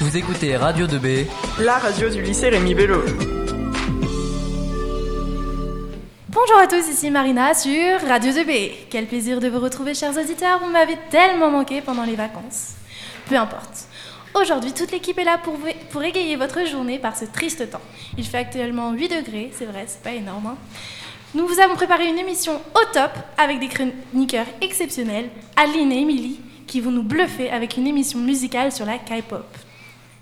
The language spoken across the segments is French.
Vous écoutez Radio 2B, la radio du lycée Rémi Bello. Bonjour à tous, ici Marina sur Radio 2B. Quel plaisir de vous retrouver, chers auditeurs. Vous m'avez tellement manqué pendant les vacances. Peu importe. Aujourd'hui, toute l'équipe est là pour, vous- pour égayer votre journée par ce triste temps. Il fait actuellement 8 degrés, c'est vrai, c'est pas énorme. hein. Nous vous avons préparé une émission au top avec des chroniqueurs exceptionnels, Aline et Emily, qui vont nous bluffer avec une émission musicale sur la K-pop,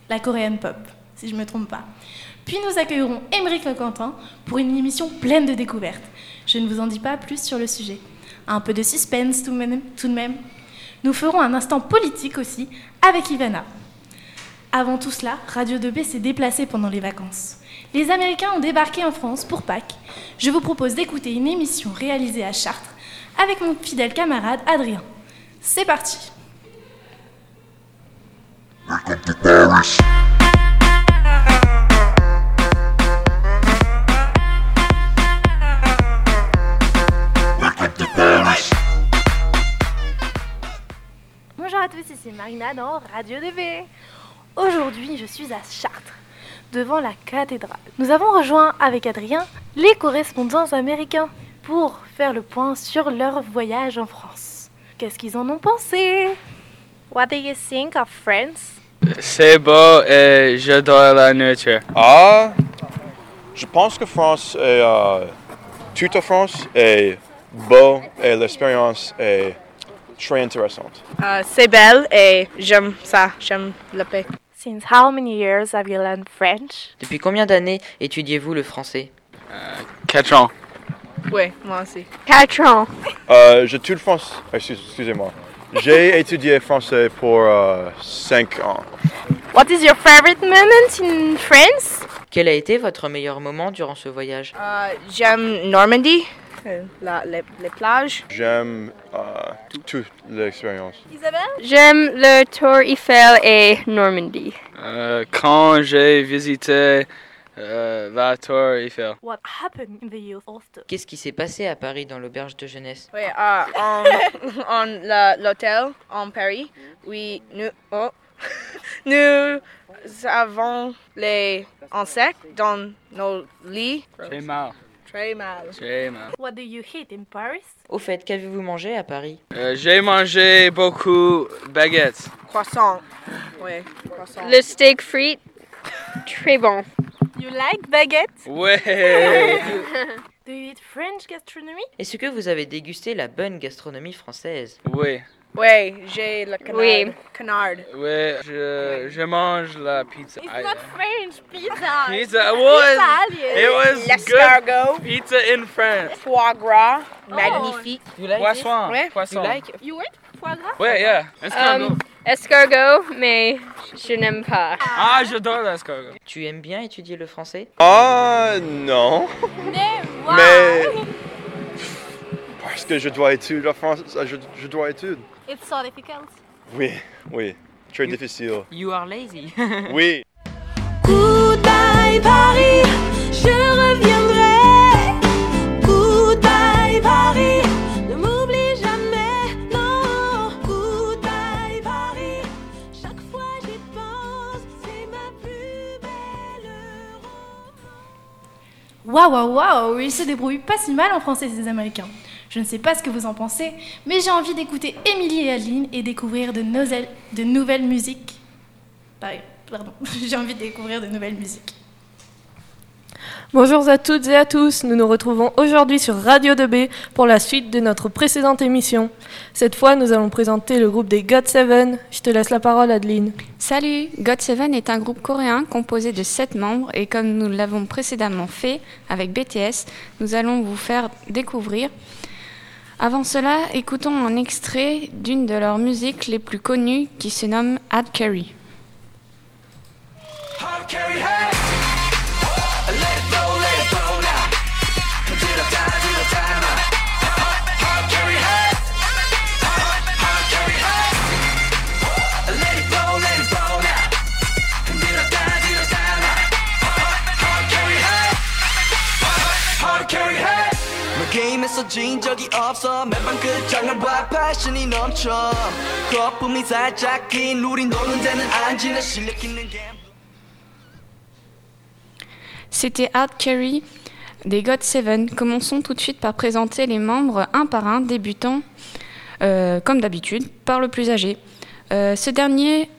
la coréenne pop, si je me trompe pas. Puis nous accueillerons Émeric Le Quentin pour une émission pleine de découvertes. Je ne vous en dis pas plus sur le sujet. Un peu de suspense tout de même. Nous ferons un instant politique aussi avec Ivana. Avant tout cela, Radio 2B s'est déplacé pendant les vacances. Les Américains ont débarqué en France pour Pâques. Je vous propose d'écouter une émission réalisée à Chartres avec mon fidèle camarade Adrien. C'est parti Bonjour à tous, ici Marina dans Radio 2B. Aujourd'hui, je suis à Chartres, devant la cathédrale. Nous avons rejoint avec Adrien les correspondants américains pour faire le point sur leur voyage en France. Qu'est-ce qu'ils en ont pensé? What do you think of France C'est beau et j'adore la nature. Ah, je pense que France est euh, toute France est beau et l'expérience est très intéressante. Euh, c'est belle et j'aime ça, j'aime la paix. Since how many years have you learned French? Depuis combien d'années étudiez-vous le français? 4 ans. Oui, moi aussi. 4 ans. Euh, J'étudie France, excuse- excusez-moi. J'ai étudié français pour 5 ans. What is your favorite moment in France? Quel a été votre meilleur moment durant ce voyage? Euh, j'aime Normandie, euh, la, les, les plages. J'aime euh, toute l'expérience. Isabelle? J'aime le Tour Eiffel et Normandie. Euh, quand j'ai visité euh. What happened in the youth hostel? Qu'est-ce qui s'est passé à Paris dans l'auberge de jeunesse? Oui, euh, en, l'hôtel en Paris, oui, nous, oh, nous avons les insectes dans nos lits. J'ai mal. Très mal. J'ai mal. What do you hate in Paris? Au fait, qu'avez-vous mangé à Paris? Euh, j'ai mangé beaucoup baguettes. Croissant. Oui, croissant. Le steak frites, très bon. You like baguette Ouais. Do you eat French gastronomy? Est-ce que vous avez dégusté la bonne gastronomie française? Oui. Oui, j'ai le canard. Oui. Canard. Oui, je, je mange la pizza. It's not French, pizza. Pizza was. Italian. It was good L'escargot. pizza in France. Foie gras. Magnifique. Poisson. Ouais. Poisson. You eat foie gras? Ouais, yeah. Escargot. Um, escargot, mais je n'aime pas. ah, j'adore l'escargot. Tu aimes bien étudier le français? Ah, non. Mais parce que je dois étudier la France, je, je dois étudier. It's so difficult. Oui, oui, très difficile. You are lazy. Oui. Goodbye Paris, je reviendrai. Waouh, waouh, ils se débrouillent pas si mal en français, ces Américains. Je ne sais pas ce que vous en pensez, mais j'ai envie d'écouter Émilie et Adeline et découvrir de, nozel- de nouvelles musiques. Pareil, Pardon, j'ai envie de découvrir de nouvelles musiques. Bonjour à toutes et à tous, nous nous retrouvons aujourd'hui sur Radio 2B pour la suite de notre précédente émission. Cette fois, nous allons présenter le groupe des God Seven. Je te laisse la parole, Adeline. Salut God7 est un groupe coréen composé de 7 membres et comme nous l'avons précédemment fait avec BTS, nous allons vous faire découvrir. Avant cela, écoutons un extrait d'une de leurs musiques les plus connues qui se nomme Ad Carry. Game 웃 으면서 진 적이 없어 매번 끝장을 봐 패션이 넘쳐 거품이 살짝 긴 우리 노는 데는 안 지나 실력 있는 게 C'était Art Carey des God Seven. Commençons tout de suite par présenter les membres un par un, débutant, euh, comme d'habitude, par le plus âgé. Euh, ce, dernier,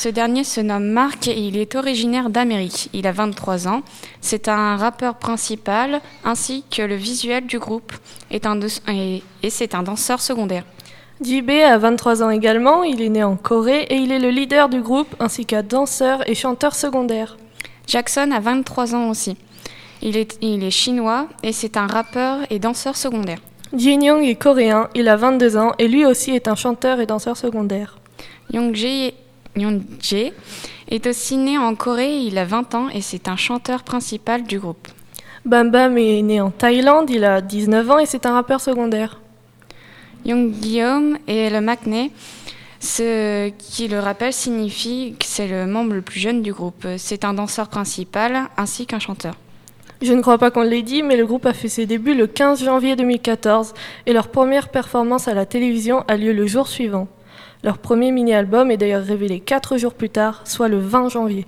ce dernier se nomme Mark et il est originaire d'Amérique. Il a 23 ans. C'est un rappeur principal ainsi que le visuel du groupe est un de- et, et c'est un danseur secondaire. JB a 23 ans également, il est né en Corée et il est le leader du groupe ainsi qu'un danseur et chanteur secondaire. Jackson a 23 ans aussi. Il est, il est chinois et c'est un rappeur et danseur secondaire. Jin Young est coréen, il a 22 ans et lui aussi est un chanteur et danseur secondaire. Youngjae Youngjae est aussi né en Corée, il a 20 ans et c'est un chanteur principal du groupe. Bam Bam est né en Thaïlande, il a 19 ans et c'est un rappeur secondaire. Young Guillaume et le Macney, ce qui le rappelle signifie que c'est le membre le plus jeune du groupe. C'est un danseur principal ainsi qu'un chanteur. Je ne crois pas qu'on l'ait dit, mais le groupe a fait ses débuts le 15 janvier 2014 et leur première performance à la télévision a lieu le jour suivant. Leur premier mini-album est d'ailleurs révélé 4 jours plus tard, soit le 20 janvier.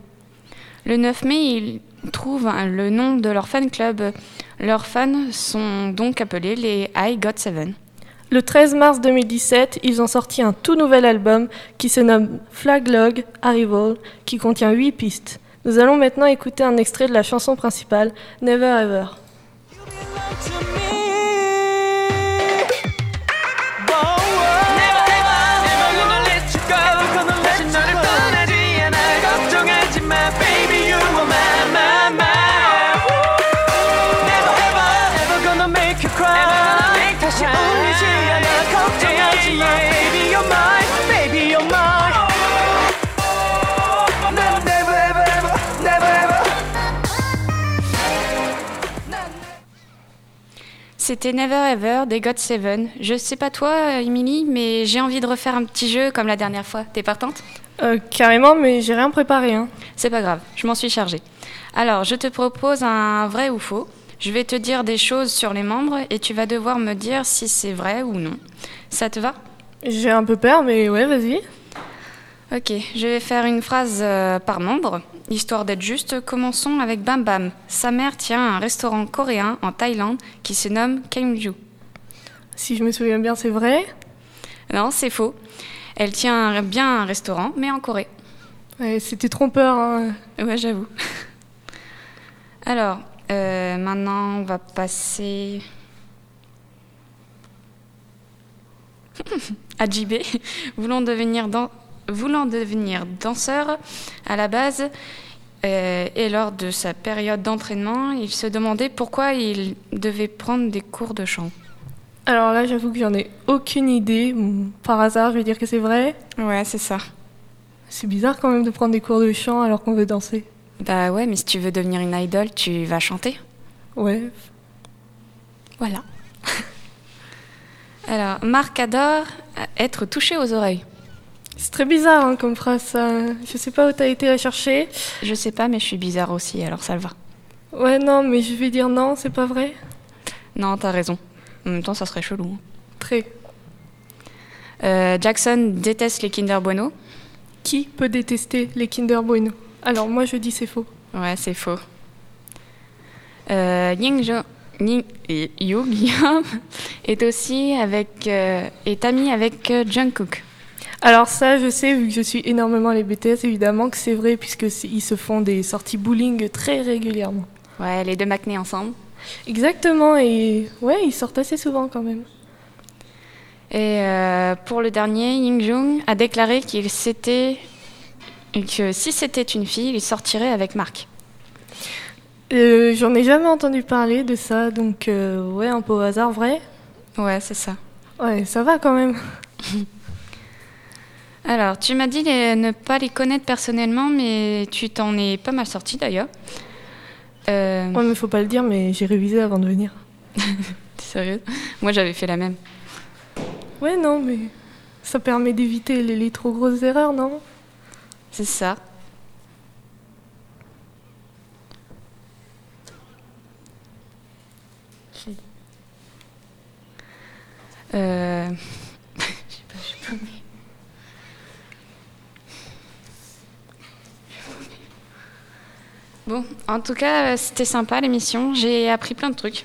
Le 9 mai, ils trouvent le nom de leur fan club. Leurs fans sont donc appelés les I Got Seven. Le 13 mars 2017, ils ont sorti un tout nouvel album qui se nomme Flaglog Arrival, qui contient 8 pistes. Nous allons maintenant écouter un extrait de la chanson principale, Never Ever. C'était Never Ever des God Seven. Je sais pas toi, Emily, mais j'ai envie de refaire un petit jeu comme la dernière fois. T'es partante Euh, carrément, mais j'ai rien préparé. Hein. C'est pas grave, je m'en suis chargée. Alors, je te propose un vrai ou faux. Je vais te dire des choses sur les membres et tu vas devoir me dire si c'est vrai ou non. Ça te va? J'ai un peu peur, mais ouais, vas-y. Ok, je vais faire une phrase euh, par membre, histoire d'être juste. Commençons avec Bam Bam. Sa mère tient un restaurant coréen en Thaïlande qui se nomme Kaimju. Si je me souviens bien, c'est vrai? Non, c'est faux. Elle tient un- bien un restaurant, mais en Corée. Ouais, C'était trompeur. Hein. Ouais, j'avoue. Alors, euh, maintenant, on va passer à JB. Voulant devenir, dan- Voulant devenir danseur à la base, euh, et lors de sa période d'entraînement, il se demandait pourquoi il devait prendre des cours de chant. Alors là, j'avoue que j'en ai aucune idée. Par hasard, je vais dire que c'est vrai. Ouais, c'est ça. C'est bizarre quand même de prendre des cours de chant alors qu'on veut danser. Bah ouais, mais si tu veux devenir une idole, tu vas chanter. Ouais. Voilà. Alors, Marc adore être touché aux oreilles. C'est très bizarre hein, comme phrase. Ça. Je sais pas où t'as été la chercher. Je sais pas, mais je suis bizarre aussi, alors ça le va. Ouais, non, mais je vais dire non, c'est pas vrai. Non, t'as raison. En même temps, ça serait chelou. Très. Euh, Jackson déteste les Kinder Bueno. Qui peut détester les Kinder Bueno? Alors moi, je dis c'est faux. Ouais, c'est faux. Euh, Ying Jo- Guillaume est aussi avec, euh, est ami avec euh, Jungkook. Alors ça, je sais, vu que je suis énormément les BTS, évidemment que c'est vrai, puisque c'est- ils se font des sorties bowling très régulièrement. Ouais, les deux McNay ensemble. Exactement, et ouais, ils sortent assez souvent quand même. Et euh, pour le dernier, Ying Jung a déclaré qu'il s'était que si c'était une fille, il sortirait avec Marc. Euh, J'en ai jamais entendu parler de ça, donc euh, ouais, un peu au hasard, vrai? Ouais, c'est ça. Ouais, ça va quand même. Alors, tu m'as dit les- ne pas les connaître personnellement, mais tu t'en es pas mal sorti d'ailleurs. Euh, Ouais, mais faut pas le dire, mais j'ai révisé avant de venir. Sérieux Moi, j'avais fait la même. Ouais, non, mais ça permet d'éviter les, les trop grosses erreurs, non? C'est ça. Bon, en tout cas, euh, c'était sympa l'émission. J'ai appris plein de trucs.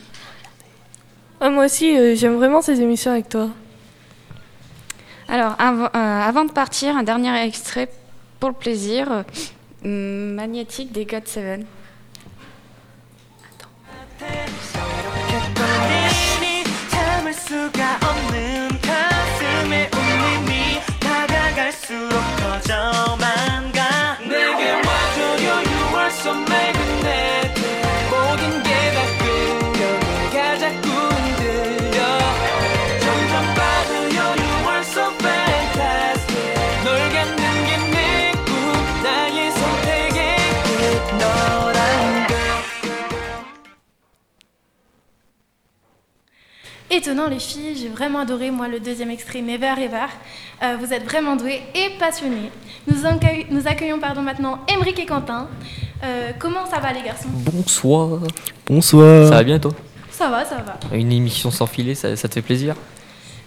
Ah, moi aussi, euh, j'aime vraiment ces émissions avec toi. Alors, av- euh, avant de partir, un dernier extrait pour le plaisir. magnétique des God Seven. Étonnant les filles, j'ai vraiment adoré moi le deuxième extrait Never Ever. Euh, vous êtes vraiment doués et passionnés. Nous, accueillons, nous accueillons pardon, maintenant Émeric et Quentin. Euh, comment ça va les garçons? Bonsoir. Bonsoir. Ça va bien toi? Ça va, ça va. Une émission sans filet, ça, ça te fait plaisir?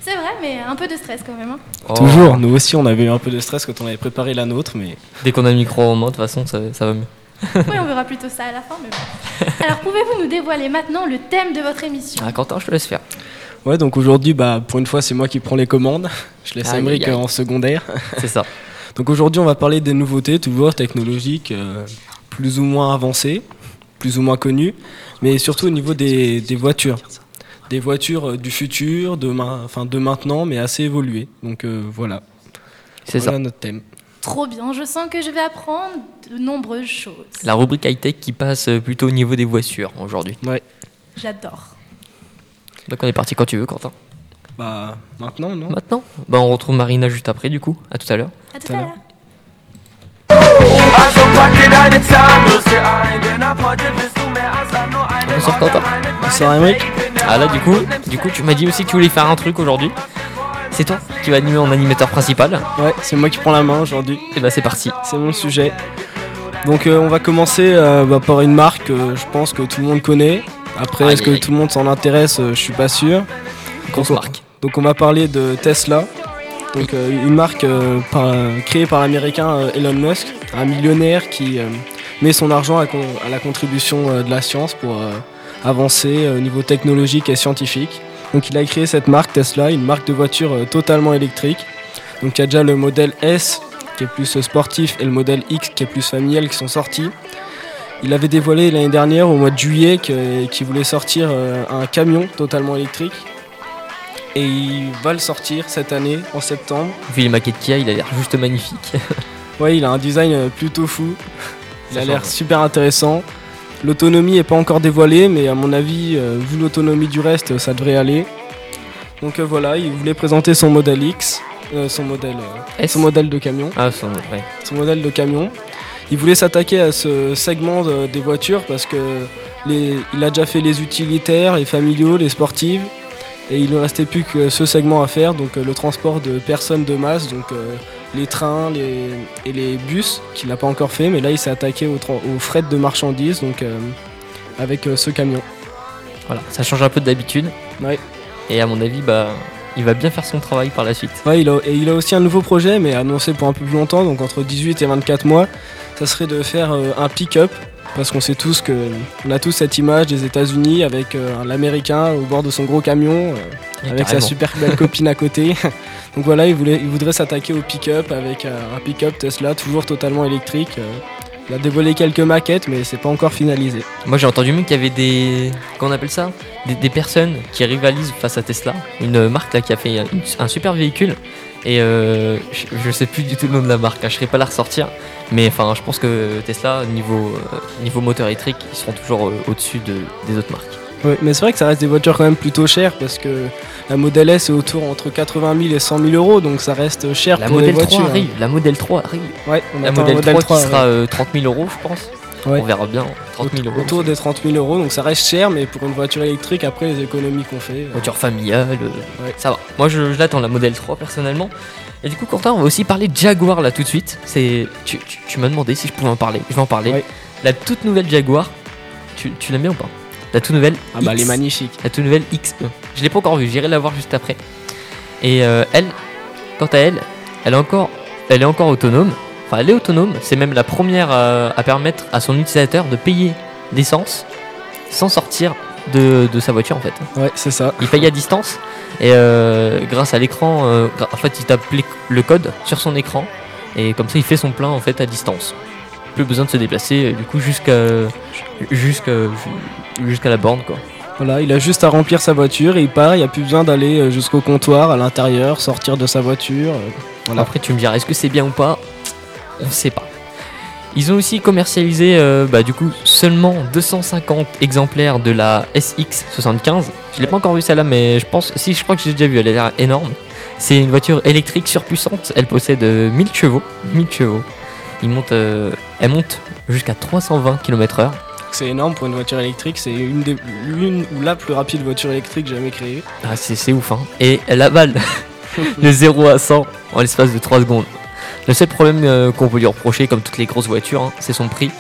C'est vrai, mais un peu de stress quand même. hein. Oh. Toujours, nous aussi on avait eu un peu de stress quand on avait préparé la nôtre, mais Dès qu'on a le micro en main, de toute façon, ça, ça va mieux. Oui, on verra plutôt ça à la fin. Mais bon. Alors pouvez-vous nous dévoiler maintenant le thème de votre émission? Ah, Quentin, je te laisse faire. Ouais donc aujourd'hui bah pour une fois c'est moi qui prends les commandes. Je laisse aïe, aïe. en secondaire. C'est ça. Donc aujourd'hui on va parler des nouveautés toujours technologiques, euh, plus ou moins avancées, plus ou moins connues, mais surtout au niveau des, des voitures. Des voitures euh, du futur, de, ma- enfin, de maintenant, mais assez évoluées. Donc euh, voilà. C'est voilà ça. notre thème. Trop bien, je sens que je vais apprendre de nombreuses choses. La rubrique high-tech qui passe plutôt au niveau des voitures aujourd'hui. Ouais. J'adore. Donc on est parti quand tu veux, Quentin. Bah maintenant non Maintenant Bah on retrouve Marina juste après, du coup. À tout à l'heure. À tout à l'heure. Bonsoir Quentin. Bonsoir Emmerich. Ah là, du coup, du coup, tu m'as dit aussi que tu voulais faire un truc aujourd'hui. C'est toi qui vas animer en animateur principal. Ouais, c'est moi qui prends la main aujourd'hui. Et bah c'est parti. C'est mon sujet. Donc euh, on va commencer euh, bah, par une marque que je pense que tout le monde connaît. Après, est-ce que aïe. tout le monde s'en intéresse? Euh, Je suis pas sûr. Grosse Donc, on- marque. Donc on va parler de Tesla. Donc euh, une marque euh, par- créée par l'américain Elon Musk, un millionnaire qui met son argent à, con- à la contribution de la science pour avancer au niveau technologique et scientifique. Donc il a créé cette marque Tesla, une marque de voiture totalement électrique. Donc il y a déjà le modèle S qui est plus sportif et le modèle X qui est plus familial qui sont sortis. Il avait dévoilé l'année dernière au mois de juillet qu'il voulait sortir euh, un camion totalement électrique. Et il va le sortir cette année, en septembre. Vu les maquettes qu'il a, il a l'air juste magnifique. Ouais, il a un design euh, plutôt fou. Il a l'air super intéressant. L'autonomie n'est pas encore dévoilée, mais à mon avis, euh, vu l'autonomie du reste, ça devrait aller. Donc euh, voilà, il voulait présenter son modèle X, euh, son modèle, euh, S. son modèle de camion, Ah, son, ouais. son modèle de camion. Il voulait s'attaquer à ce segment de- des voitures parce que les, il a déjà fait les utilitaires, les familiaux, les sportives, et il ne restait plus que ce segment à faire, donc euh, le transport de personnes de masse, donc euh, les trains les, et les bus qu'il n'a pas encore fait, mais là il s'est attaqué au, tran- au fret de marchandises, donc euh, avec ce camion. Voilà, ça change un peu d'habitude. Ouais. Et à mon avis, bah, il va bien faire son travail par la suite. Ouais, il a, et il a aussi un nouveau projet, mais annoncé pour un peu plus longtemps, donc entre 18 et 24 mois. Ça serait de faire euh, un pick-up, parce qu'on sait tous que on a tous cette image des États-Unis avec euh, l'Américain au bord de son gros camion, euh, avec sa super belle copine à côté. donc voilà, il, voulait, il voudrait s'attaquer au pick-up avec euh, un pick-up Tesla toujours totalement électrique. Il a dévoilé quelques maquettes, mais c'est pas encore finalisé. Moi j'ai entendu même qu'il y avait des. Comment on appelle ça? Des, personnes qui rivalisent face à Tesla. Une marque là qui a fait un super véhicule. Et euh, je, je sais plus du tout le nom de la marque, hein, je serais pas la ressortir. Mais enfin, je pense que Tesla, niveau, euh, niveau moteur électrique, ils seront toujours euh, au-dessus de- des autres marques. Mais c'est vrai que ça reste des voitures quand même plutôt chères parce que la Model S est autour entre 80 000 et 100 000 euros, donc ça reste cher La pour modèle les voitures. 3 arrive, la modèle 3 arrive. hein. Ouais, on La modèle 3 qui sera euh, 30 000 euros, je pense. Ouais. On verra bien. 30 000 euros. Autour des 30 000 euros, donc ça reste cher, mais pour une voiture électrique, après les économies qu'on fait. euh, Voiture familiale, euh, Ouais. ça va. Moi je, je l'attends la modèle 3 personnellement. Et du coup Quentin, on va aussi parler de Jaguar là tout de suite. C'est tu, tu- tu m'as demandé si je pouvais en parler. Je vais en parler. Ouais. La toute nouvelle Jaguar. Tu, tu l'aimes bien ou pas? La toute nouvelle Ah bah elle est X. magnifique. La toute nouvelle XE. Je l'ai pas encore vue, j'irai la voir juste après. Et euh, elle, quant à elle, elle est encore, elle est encore autonome. enfin elle est autonome, c'est même la première à permettre à son utilisateur de payer l'essence sans sortir de, de sa voiture en fait. Ouais, c'est ça. Il paye à distance et euh, grâce à l'écran, euh, en fait il tape le code sur son écran et comme ça il fait son plein en fait à distance. Plus besoin de se déplacer euh, du coup jusqu'à jusqu'à jusqu'à la borne quoi. Voilà, il a juste à remplir sa voiture et il part. Il n'y a plus besoin d'aller euh, jusqu'au comptoir à l'intérieur, sortir de sa voiture. euh, Voilà. Après, tu me diras, est-ce que c'est bien ou pas? On ne sait pas. Ils ont aussi commercialisé, euh, bah, du coup, seulement 250 exemplaires de la SX75. Je l'ai pas encore vu celle-là, mais je pense, si, je crois que j'ai déjà vu. Elle a l'air énorme. C'est une voiture électrique surpuissante. Elle possède euh, 1000 chevaux. 1000 chevaux. Il monte, euh, elle monte jusqu'à 320 km/h. C'est énorme pour une voiture électrique. C'est une, des, l'une ou la plus rapide voiture électrique jamais créée. Ah, c'est c'est ouf, hein. Et elle avale le 0 à 100 en l'espace de 3 secondes. Le seul problème euh, qu'on peut lui reprocher, comme toutes les grosses voitures, hein, c'est son prix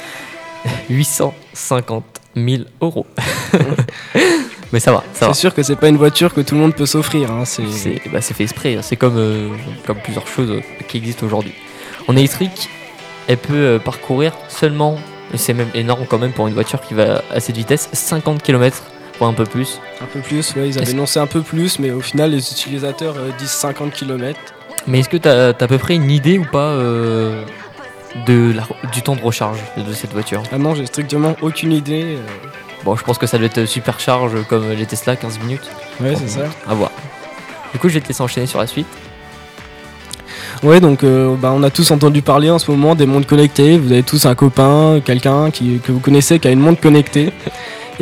850 000 euros. Mais ça va, ça va. C'est sûr que c'est pas une voiture que tout le monde peut s'offrir. hein, C'est C'est bah, c'est fait exprès, hein. c'est comme, euh, comme plusieurs choses qui existent aujourd'hui. En électrique, elle peut euh, parcourir seulement, et c'est même énorme quand même pour une voiture qui va à cette vitesse, 50 km pour un peu plus. un peu plus. Ouais, ils avaient annoncé un peu plus, mais au final, les utilisateurs euh, disent 50 km. Mais est-ce que tu as, à peu près une idée ou pas euh, de la- du temps de recharge de, cette voiture? Ah non, j'ai strictement aucune idée. euh, Bon, je pense que ça doit être super charge comme les Tesla, 15 minutes. Ouais, c'est ça. À voir. Du coup, je vais te laisser enchaîner sur la suite. Ouais, donc euh, bah, on a tous entendu parler en ce moment des montres connectées. Vous avez tous un copain, quelqu'un que vous connaissez qui a une montre connectée.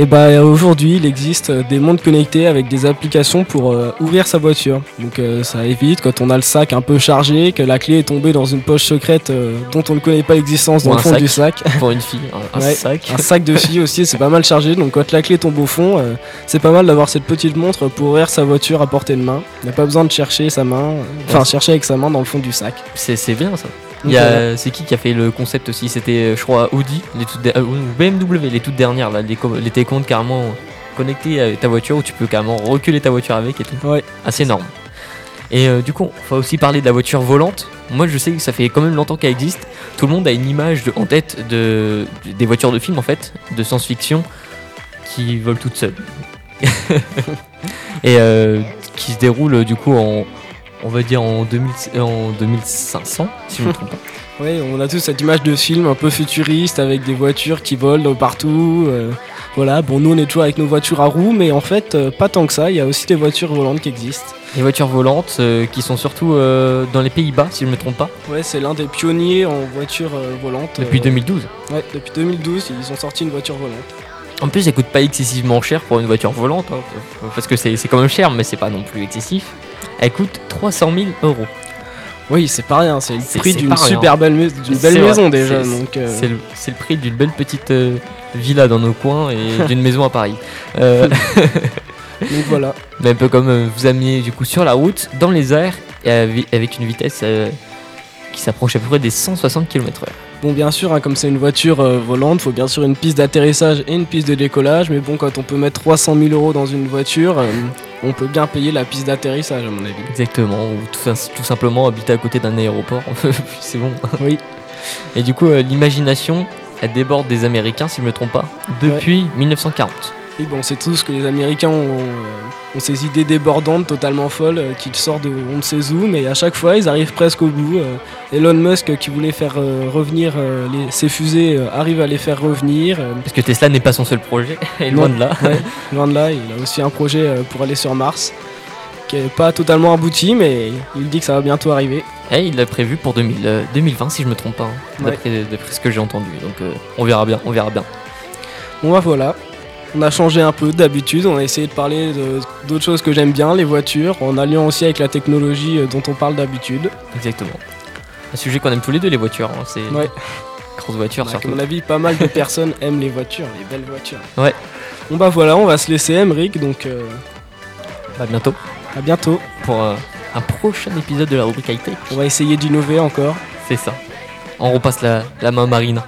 Et bah aujourd'hui, il existe des montres connectées avec des applications pour euh, ouvrir sa voiture. Donc euh, ça évite quand on a le sac un peu chargé, que la clé est tombée dans une poche secrète euh, dont on ne connaît pas l'existence dans le fond sac. du sac. Pour une fille, un, Ouais, sac. Un sac de fille aussi, c'est pas mal chargé. Donc quand la clé tombe au fond, c'est pas mal d'avoir cette petite montre pour ouvrir sa voiture à portée de main. Il n'y a pas besoin de chercher sa main, enfin Ouais. chercher avec sa main dans le fond du sac. C'est bien ça. C'est qui qui a fait le concept aussi? C'était, euh, je crois, Audi, les toutes der- euh, BMW, les toutes dernières, là, les, les télécommandes carrément connectées à ta voiture où tu peux carrément reculer ta voiture avec et tout. Ouais. Assez énorme. Et euh, du coup, on va aussi parler de la voiture volante. Moi, je sais que ça fait quand même longtemps qu'elle existe. Tout le monde a une image de- en tête de, des voitures de film, en fait, de science-fiction, qui volent toutes seules. et euh, qui se déroulent du coup en, on va dire en, 2000 en 2500, si je ne me trompe pas. Ouais, on a tous cette image de film un peu futuriste avec des voitures qui volent partout. euh, voilà, bon, nous on est toujours avec nos voitures à roues, mais en fait, euh, pas tant que ça. Il y a aussi des voitures volantes qui existent. Les voitures volantes euh, qui sont surtout euh, dans les Pays-Bas, si je ne me trompe pas, Ouais, c'est l'un des pionniers en voitures euh, volantes. depuis euh, 2012. Ouais, depuis 2012, ils ont sorti une voiture volante. En plus, elle coûte pas excessivement cher pour une voiture volante, hein, parce que c'est quand même cher, mais c'est pas non plus excessif. Elle coûte 300 000 euros. Oui, c'est pas rien, c'est le prix d'une super belle, mais- belle vrai, maison déjà. c'est- euh, le, le prix d'une belle petite euh, villa dans nos coins et d'une maison à Paris. Euh, donc voilà. mais un peu comme euh, vous amener du coup sur la route, dans les airs, et avec une vitesse qui s'approche à peu près des 160 km/h. Bon, bien sûr, hein, comme c'est une voiture euh, volante, faut bien sûr une piste d'atterrissage et une piste de décollage. Mais bon, quand on peut mettre 300 000 euros dans une voiture, euh, on peut bien payer la piste d'atterrissage, à mon avis. Exactement, ou tout, tout simplement habiter à côté d'un aéroport, c'est bon. Oui. Et du coup, euh, l'imagination, elle déborde des Américains, si je me trompe pas, depuis 1940. Et bon, c'est tout ce que les Américains ont, ont ces idées débordantes, totalement folles, euh, qui sortent de on ne sait où, mais à chaque fois, ils arrivent presque au bout. euh. Elon Musk, qui voulait faire euh, revenir les- ses fusées, arrive à les faire revenir. Parce que Tesla n'est pas son seul projet, et Non, loin de là. ouais, loin de là, il a aussi un projet pour aller sur Mars, qui est pas totalement abouti, mais il dit que ça va bientôt arriver. Et il l'a prévu pour 2000, euh, 2020, si je me trompe pas, hein, d'après ce que j'ai entendu. Donc euh, on verra bien, on verra bien. Bon bah voilà, on a changé un peu d'habitude, on a essayé de parler d'autres choses que j'aime bien, les voitures, en alliant aussi avec la technologie euh, dont on parle d'habitude. Exactement. Un sujet qu'on aime tous les deux, les voitures. hein, C'est Ouais. grosses voitures Bah, surtout. À mon avis, pas mal de personnes aiment les voitures, les belles voitures. Ouais. Bon bah voilà, on va se laisser, Emric, donc euh, À bientôt à bientôt. pour euh, un prochain épisode de la rubrique high tech. On va essayer d'innover encore. C'est ça. On repasse la, la main Marine.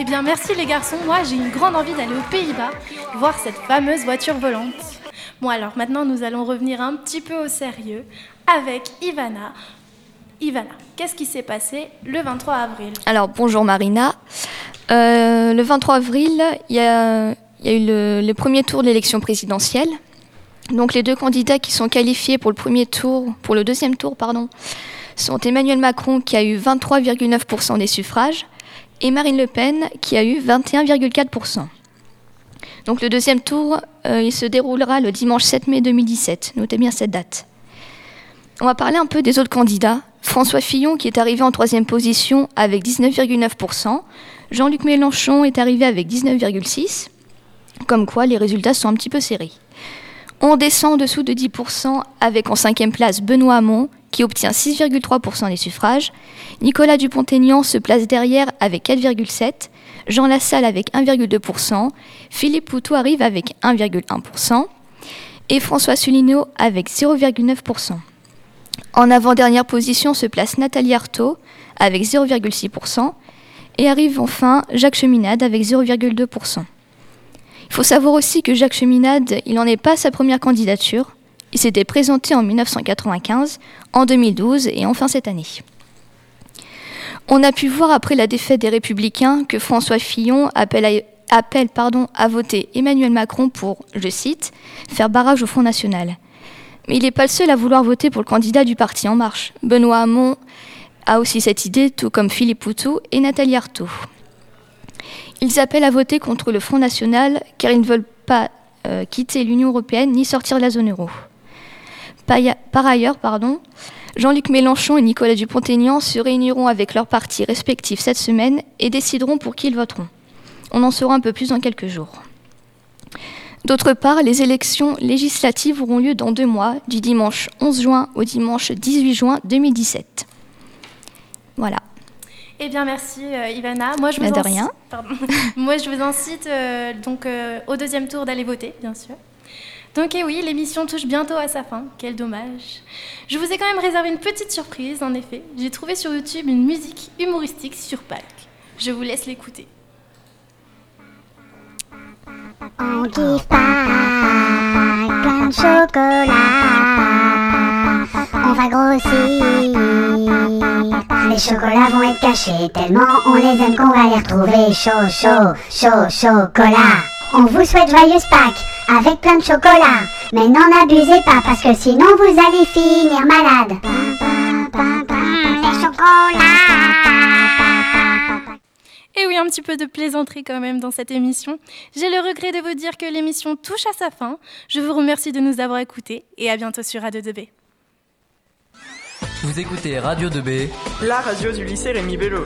Eh bien, merci les garçons. Moi, j'ai une grande envie d'aller aux Pays-Bas voir cette fameuse voiture volante. Bon, alors maintenant, nous allons revenir un petit peu au sérieux avec Ivana. Ivana, qu'est-ce qui s'est passé le 23 avril? Alors, bonjour Marina. Euh, le 23 avril, il y a, eu le, le premier tour de l'élection présidentielle. Donc, les deux candidats qui sont qualifiés pour le premier tour, pour le deuxième tour, pardon, sont Emmanuel Macron qui a eu 23,9% des suffrages et Marine Le Pen qui a eu 21,4%. Donc, le deuxième tour, euh, il se déroulera le dimanche 7 mai 2017. Notez bien cette date. On va parler un peu des autres candidats. François Fillon qui est arrivé en troisième position avec 19,9%. Jean-Luc Mélenchon est arrivé avec 19,6%. Comme quoi les résultats sont un petit peu serrés. On descend en dessous de 10% avec en cinquième place Benoît Hamon qui obtient 6,3% des suffrages. Nicolas Dupont-Aignan se place derrière avec 4,7%. Jean Lassalle avec 1,2%. Philippe Poutou arrive avec 1,1%. Et François Soulineau avec 0,9%. En avant-dernière position se place Nathalie Arthaud avec 0,6% et arrive enfin Jacques Cheminade avec 0,2%. Il faut savoir aussi que Jacques Cheminade, il n'en est pas sa première candidature. Il s'était présenté en 1995, en 2012 et enfin cette année. On a pu voir après la défaite des Républicains que François Fillon appelle à, pardon, voter Emmanuel Macron pour, je cite, faire barrage au Front National. Mais il n'est pas le seul à vouloir voter pour le candidat du parti En Marche. Benoît Hamon a aussi cette idée, tout comme Philippe Poutou et Nathalie Arthaud. Ils appellent à voter contre le Front National car ils ne veulent pas euh, quitter l'Union européenne ni sortir de la zone euro. Par, ailleurs, pardon, Jean-Luc Mélenchon et Nicolas Dupont-Aignan se réuniront avec leurs partis respectifs cette semaine et décideront pour qui ils voteront. On en saura un peu plus dans quelques jours. D'autre part, les élections législatives auront lieu dans deux mois, du dimanche 11 juin au dimanche 18 juin 2017. Voilà. Eh bien, merci euh, Ivana. Moi, je vous Bah, de rien. Pardon. Moi, je vous incite euh, donc euh, au deuxième tour d'aller voter, bien sûr. Donc, et oui, l'émission touche bientôt à sa fin. Quel dommage. Je vous ai quand même réservé une petite surprise, en effet. J'ai trouvé sur YouTube une musique humoristique sur Pâques. Je vous laisse l'écouter. On kiffe pas, plein de chocolat. On va grossir. Les chocolats vont être cachés tellement on les aime qu'on va les retrouver chaud, chaud, chaud, chocolat. On vous souhaite joyeuse Pâques avec plein de chocolat. Mais n'en abusez pas parce que sinon vous allez finir malade. Et oui, un petit peu de plaisanterie quand même dans cette émission. J'ai le regret de vous dire que l'émission touche à sa fin. Je vous remercie de nous avoir écoutés et à bientôt sur Radio 2B. Vous écoutez Radio 2B. La radio du lycée Rémi Bello.